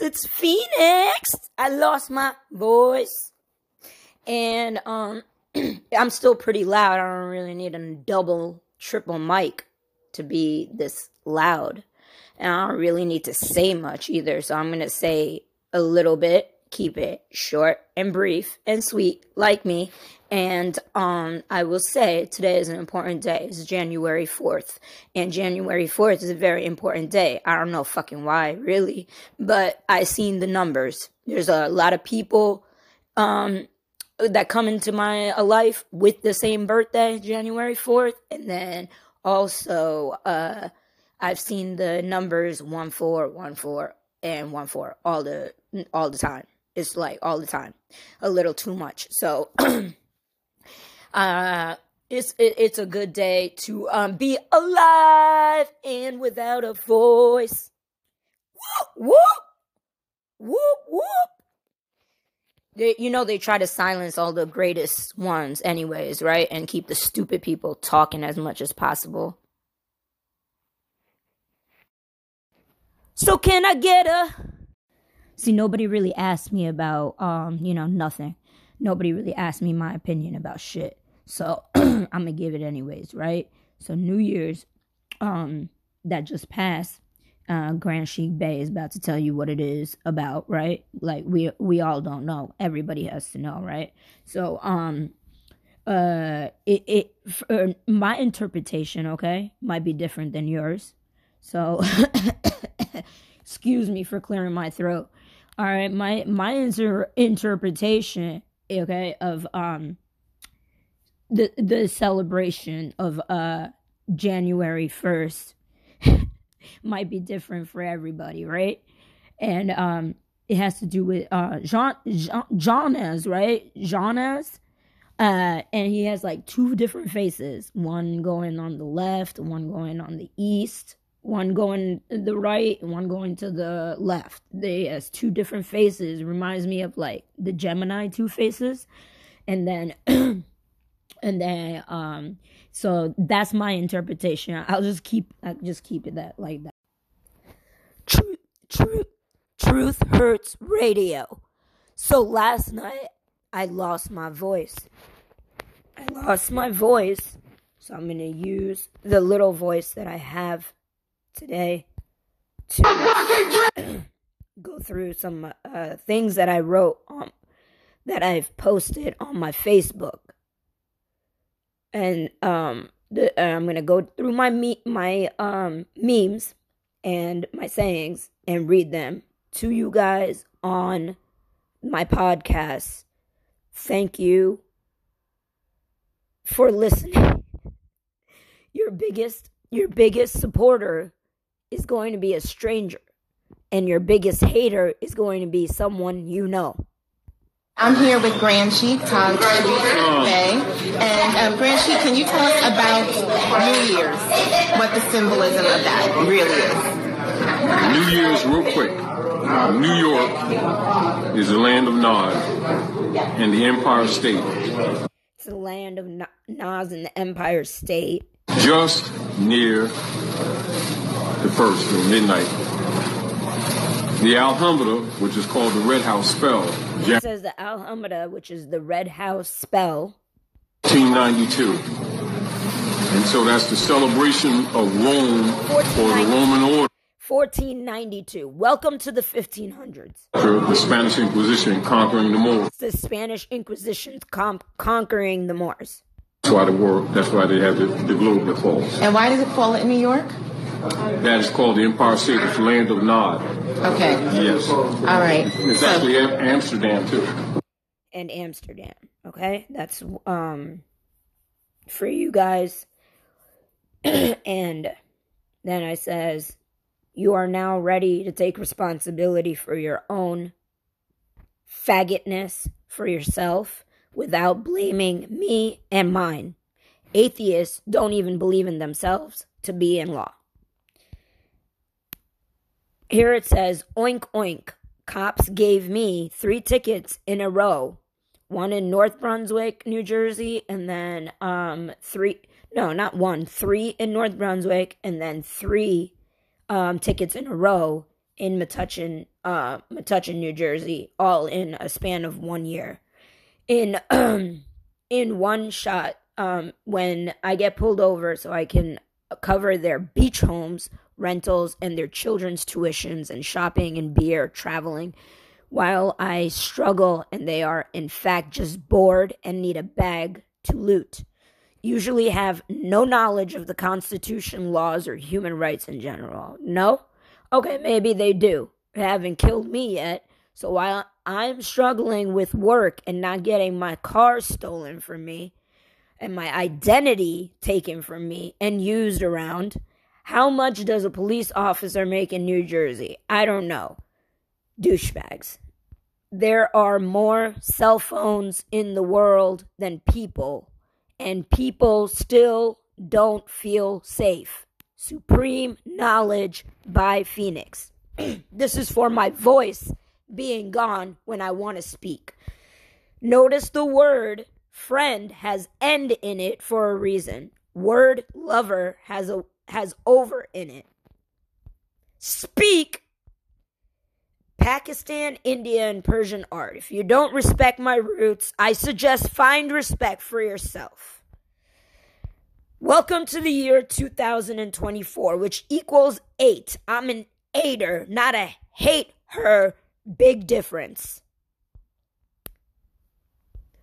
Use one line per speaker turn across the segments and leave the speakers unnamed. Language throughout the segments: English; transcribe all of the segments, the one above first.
it's Phoenix. I lost my voice. And um I'm still pretty loud. I don't really need a double, triple mic to be this loud. And I don't really need to say much either. So I'm going to say a little bit, keep it short and brief and sweet like me. And um, I will say today is an important day. It's January 4th. And January 4th is a very important day. I don't know fucking why, really. But I seen the numbers. There's a lot of people um, that come into my uh, life with the same birthday, January 4th. And then also, uh, I've seen the numbers 1 4, 1 4, and 1 4 all the, all the time. It's like all the time. A little too much. So. Uh, it's it, it's a good day to um be alive and without a voice. Whoop whoop whoop whoop. They, you know they try to silence all the greatest ones, anyways, right? And keep the stupid people talking as much as possible. So can I get a? See, nobody really asked me about um, you know, nothing nobody really asked me my opinion about shit. So I'm gonna give it anyways, right? So New Year's, um, that just passed. Uh, Grand Sheik Bay is about to tell you what it is about, right? Like we we all don't know. Everybody has to know, right? So um, uh, it it for my interpretation, okay, might be different than yours. So excuse me for clearing my throat. All right, my my inter- interpretation okay of um the the celebration of uh January 1st might be different for everybody, right? And um it has to do with uh Jean, Jean right? Jonas. Uh and he has like two different faces, one going on the left, one going on the east, one going the right, and one going to the left. They has two different faces. Reminds me of like the Gemini two faces. And then and then um so that's my interpretation. I'll just keep I'll just keep it that like that. Truth truth truth hurts radio. So last night I lost my voice. I lost my voice. So I'm going to use the little voice that I have today to go through some uh, things that I wrote on that I've posted on my Facebook, and um, the, uh, I'm gonna go through my me- my um memes and my sayings and read them to you guys on my podcast. Thank you for listening. Your biggest your biggest supporter is going to be a stranger, and your biggest hater is going to be someone you know.
I'm here with Grand Sheik, Todd Bay. And um, Grand Sheik, can you tell us about New Year's? What the symbolism of that really is?
New Year's, real quick. New York is the land of Nas and the Empire State.
It's the land of Nas and the Empire State.
Just near the first, at midnight. The Alhambra, which is called the Red House Spell.
It says the Alhambra, which is the Red House Spell.
1892. And so that's the celebration of Rome or the Roman order.
1492. Welcome to the 1500s.
The Spanish Inquisition conquering the Moors.
The Spanish Inquisition com- conquering the Moors.
That's why the world. That's why they have the, the globe that falls.
And why does it fall in New York?
That is called the Empire State. It's the land of Nod.
Okay.
Yes.
All right.
It's so, actually Amsterdam too.
And Amsterdam. Okay, that's um for you guys. and then I says, you are now ready to take responsibility for your own faggotness for yourself without blaming me and mine. Atheists don't even believe in themselves to be in law. Here it says, oink oink. Cops gave me three tickets in a row. One in North Brunswick, New Jersey, and then um three no, not one, three in North Brunswick, and then three um tickets in a row in Metuchen, uh, Metuchen, New Jersey, all in a span of one year. In in one shot, um, when I get pulled over, so I can cover their beach homes, rentals, and their children's tuitions and shopping and beer, traveling, while I struggle and they are in fact just bored and need a bag to loot. Usually have no knowledge of the Constitution, laws, or human rights in general. No? Okay, maybe they do. They haven't killed me yet. So while I'm struggling with work and not getting my car stolen from me and my identity taken from me and used around, how much does a police officer make in New Jersey? I don't know. Douchebags. There are more cell phones in the world than people, and people still don't feel safe. Supreme Knowledge by Phoenix. this is for my voice being gone when I want to speak. Notice the word friend has end in it for a reason. Word lover has a has over in it. Speak Pakistan, India, and Persian art. If you don't respect my roots, I suggest find respect for yourself. Welcome to the year 2024, which equals eight. I'm an aider, not a hate her. Big difference.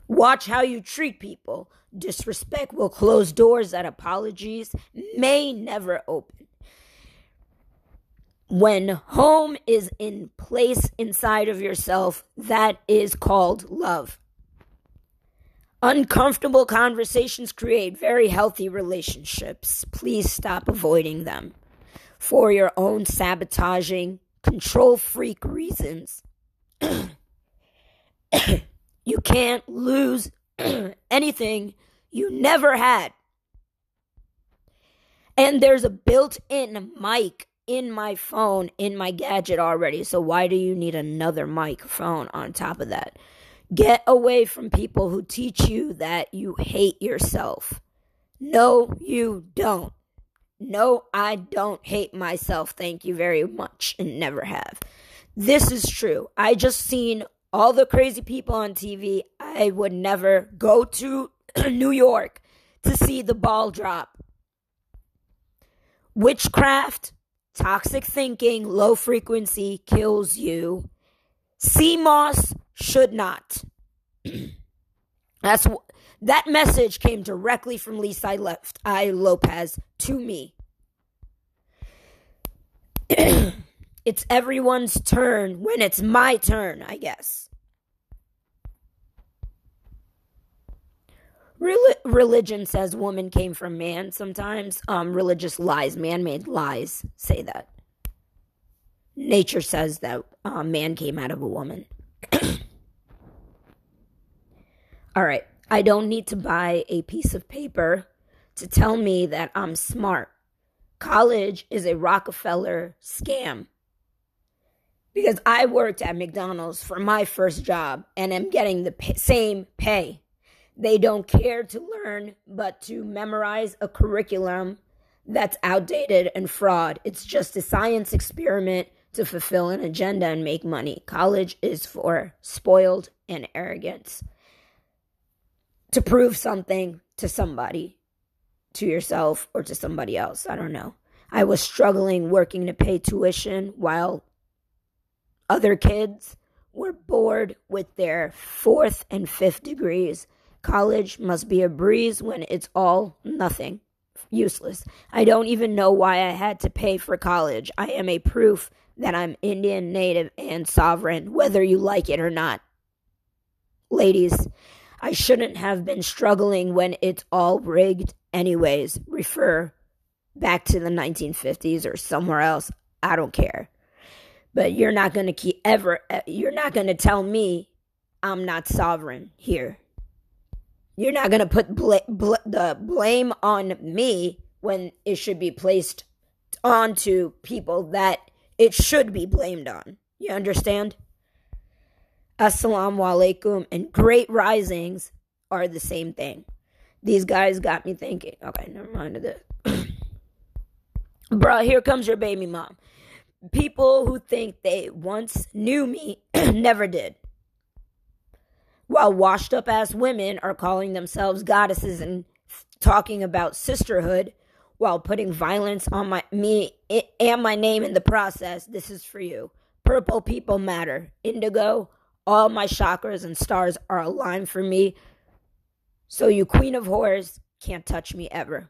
Watch how you treat people. Disrespect will close doors that apologies may never open. When home is in place inside of yourself, that is called love. Uncomfortable conversations create very healthy relationships. Please stop avoiding them for your own sabotaging, control freak reasons. you can't lose anything you never had. And there's a built in mic in my phone, in my gadget already. So why do you need another microphone on top of that? Get away from people who teach you that you hate yourself. No, you don't. No, I don't hate myself. Thank you very much, and never have. This is true. I just seen all the crazy people on TV. I would never go to New York to see the ball drop. Witchcraft, toxic thinking, low frequency kills you. CMOS should not. That's that message came directly from Lisa Left Eye Lopez to me. it's everyone's turn when it's my turn, I guess. Rel- religion says woman came from man. Sometimes um, religious lies, man made lies, say that. Nature says that uh, man came out of a woman. All right. I don't need to buy a piece of paper to tell me that I'm smart. College is a Rockefeller scam. Because I worked at McDonald's for my first job and am getting the same pay. They don't care to learn but to memorize a curriculum that's outdated and fraud. It's just a science experiment to fulfill an agenda and make money. College is for spoiled and arrogance to prove something to somebody, to yourself or to somebody else. I don't know. I was struggling working to pay tuition while other kids were bored with their fourth and fifth degrees. College must be a breeze when it's all nothing, useless. I don't even know why I had to pay for college. I am a proof that I'm Indian, native, and sovereign, whether you like it or not. Ladies, I shouldn't have been struggling when it's all rigged, anyways. Refer back to the 1950s or somewhere else. I don't care. But you're not going to keep ever, you're not going to tell me I'm not sovereign here. You're not going to put bl- bl- the blame on me when it should be placed onto people that it should be blamed on. You understand? Assalamu alaikum and great risings are the same thing. These guys got me thinking. Okay, never mind this. Bro, here comes your baby mom. People who think they once knew me never did. While washed up ass women are calling themselves goddesses and talking about sisterhood while putting violence on my me and my name in the process, this is for you. Purple people matter. Indigo, all my chakras and stars are aligned for me. So you queen of whores can't touch me ever.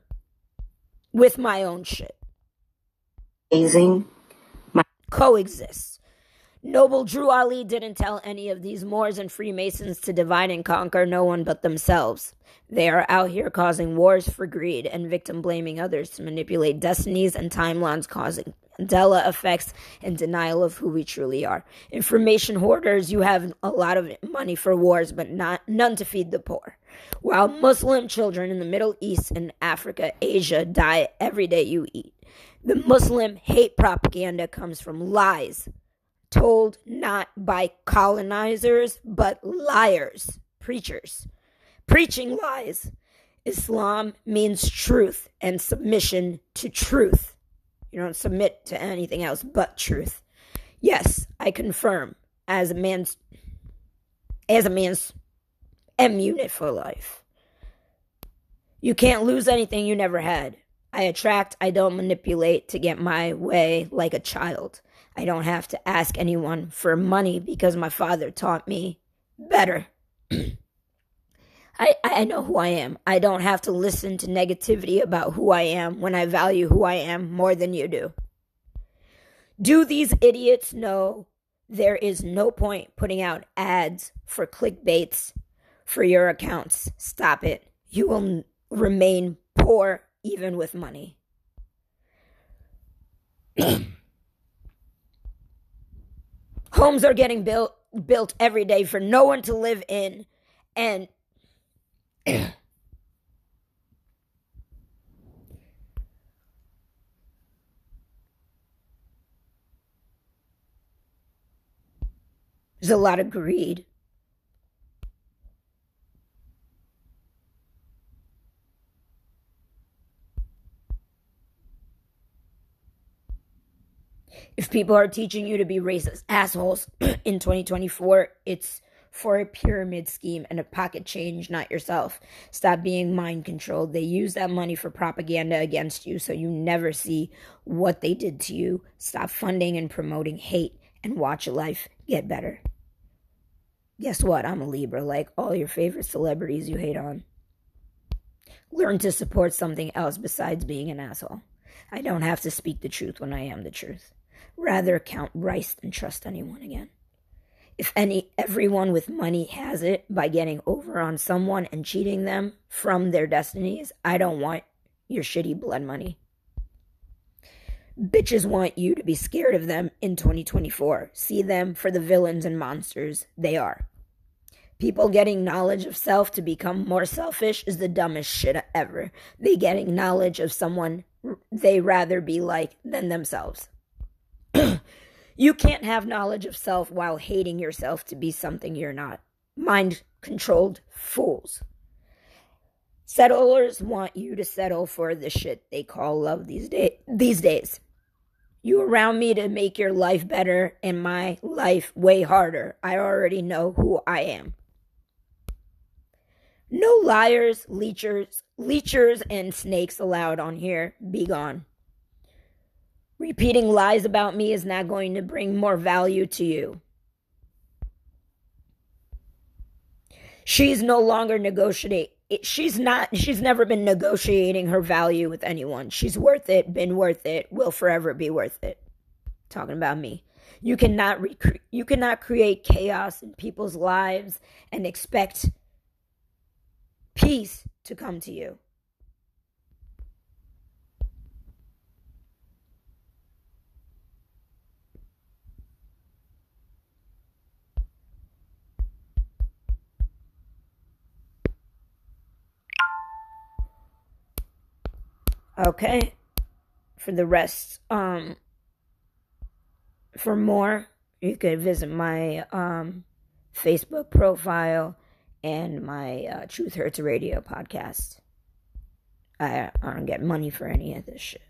With my own shit.
Amazing.
Coexist. Noble Drew Ali didn't tell any of these Moors and Freemasons to divide and conquer no one but themselves. They are out here causing wars for greed and victim blaming others to manipulate destinies and timelines, causing Mandela effects and denial of who we truly are. Information hoarders, you have a lot of money for wars, but not none to feed the poor. While Muslim children in the Middle East and Africa, Asia die every day you eat. The Muslim hate propaganda comes from lies told not by colonizers, but liars, preachers, preaching lies. Islam means truth and submission to truth. You don't submit to anything else but truth. Yes, I confirm as a man's as a man's M unit for life. You can't lose anything you never had. I attract, I don't manipulate to get my way like a child. I don't have to ask anyone for money because my father taught me better. I, I know who I am. I don't have to listen to negativity about who I am when I value who I am more than you do. Do these idiots know there is no point putting out ads for clickbaits for your accounts? Stop it. You will remain poor even with money. Homes are getting built built every day for no one to live in and There's a lot of greed. If people are teaching you to be racist assholes in 2024, it's for a pyramid scheme and a pocket change, not yourself. Stop being mind controlled. They use that money for propaganda against you, so you never see what they did to you. Stop funding and promoting hate and watch life get better. Guess what? I'm a Libra, like all your favorite celebrities you hate on. Learn to support something else besides being an asshole. I don't have to speak the truth when I am the truth rather count rice than trust anyone again. If any everyone with money has it by getting over on someone and cheating them from their destinies, I don't want your shitty blood money. Bitches want you to be scared of them in 2024. See them for the villains and monsters they are. People getting knowledge of self to become more selfish is the dumbest shit ever. They getting knowledge of someone they rather be like than themselves. you can't have knowledge of self while hating yourself to be something you're not. Mind controlled fools. Settlers want you to settle for the shit they call love these day these days. You around me to make your life better and my life way harder. I already know who I am. No liars, leechers, leechers, and snakes allowed on here. Be gone. Repeating lies about me is not going to bring more value to you. She's no longer negotiating. She's not, she's never been negotiating her value with anyone. She's worth it, been worth it, will forever be worth it. Talking about me. You cannot recre- you cannot create chaos in people's lives and expect peace to come to you. Okay. For the rest, um, for more, you could visit my um, Facebook profile and my uh, Truth Hurts Radio podcast. I, I don't get money for any of this shit.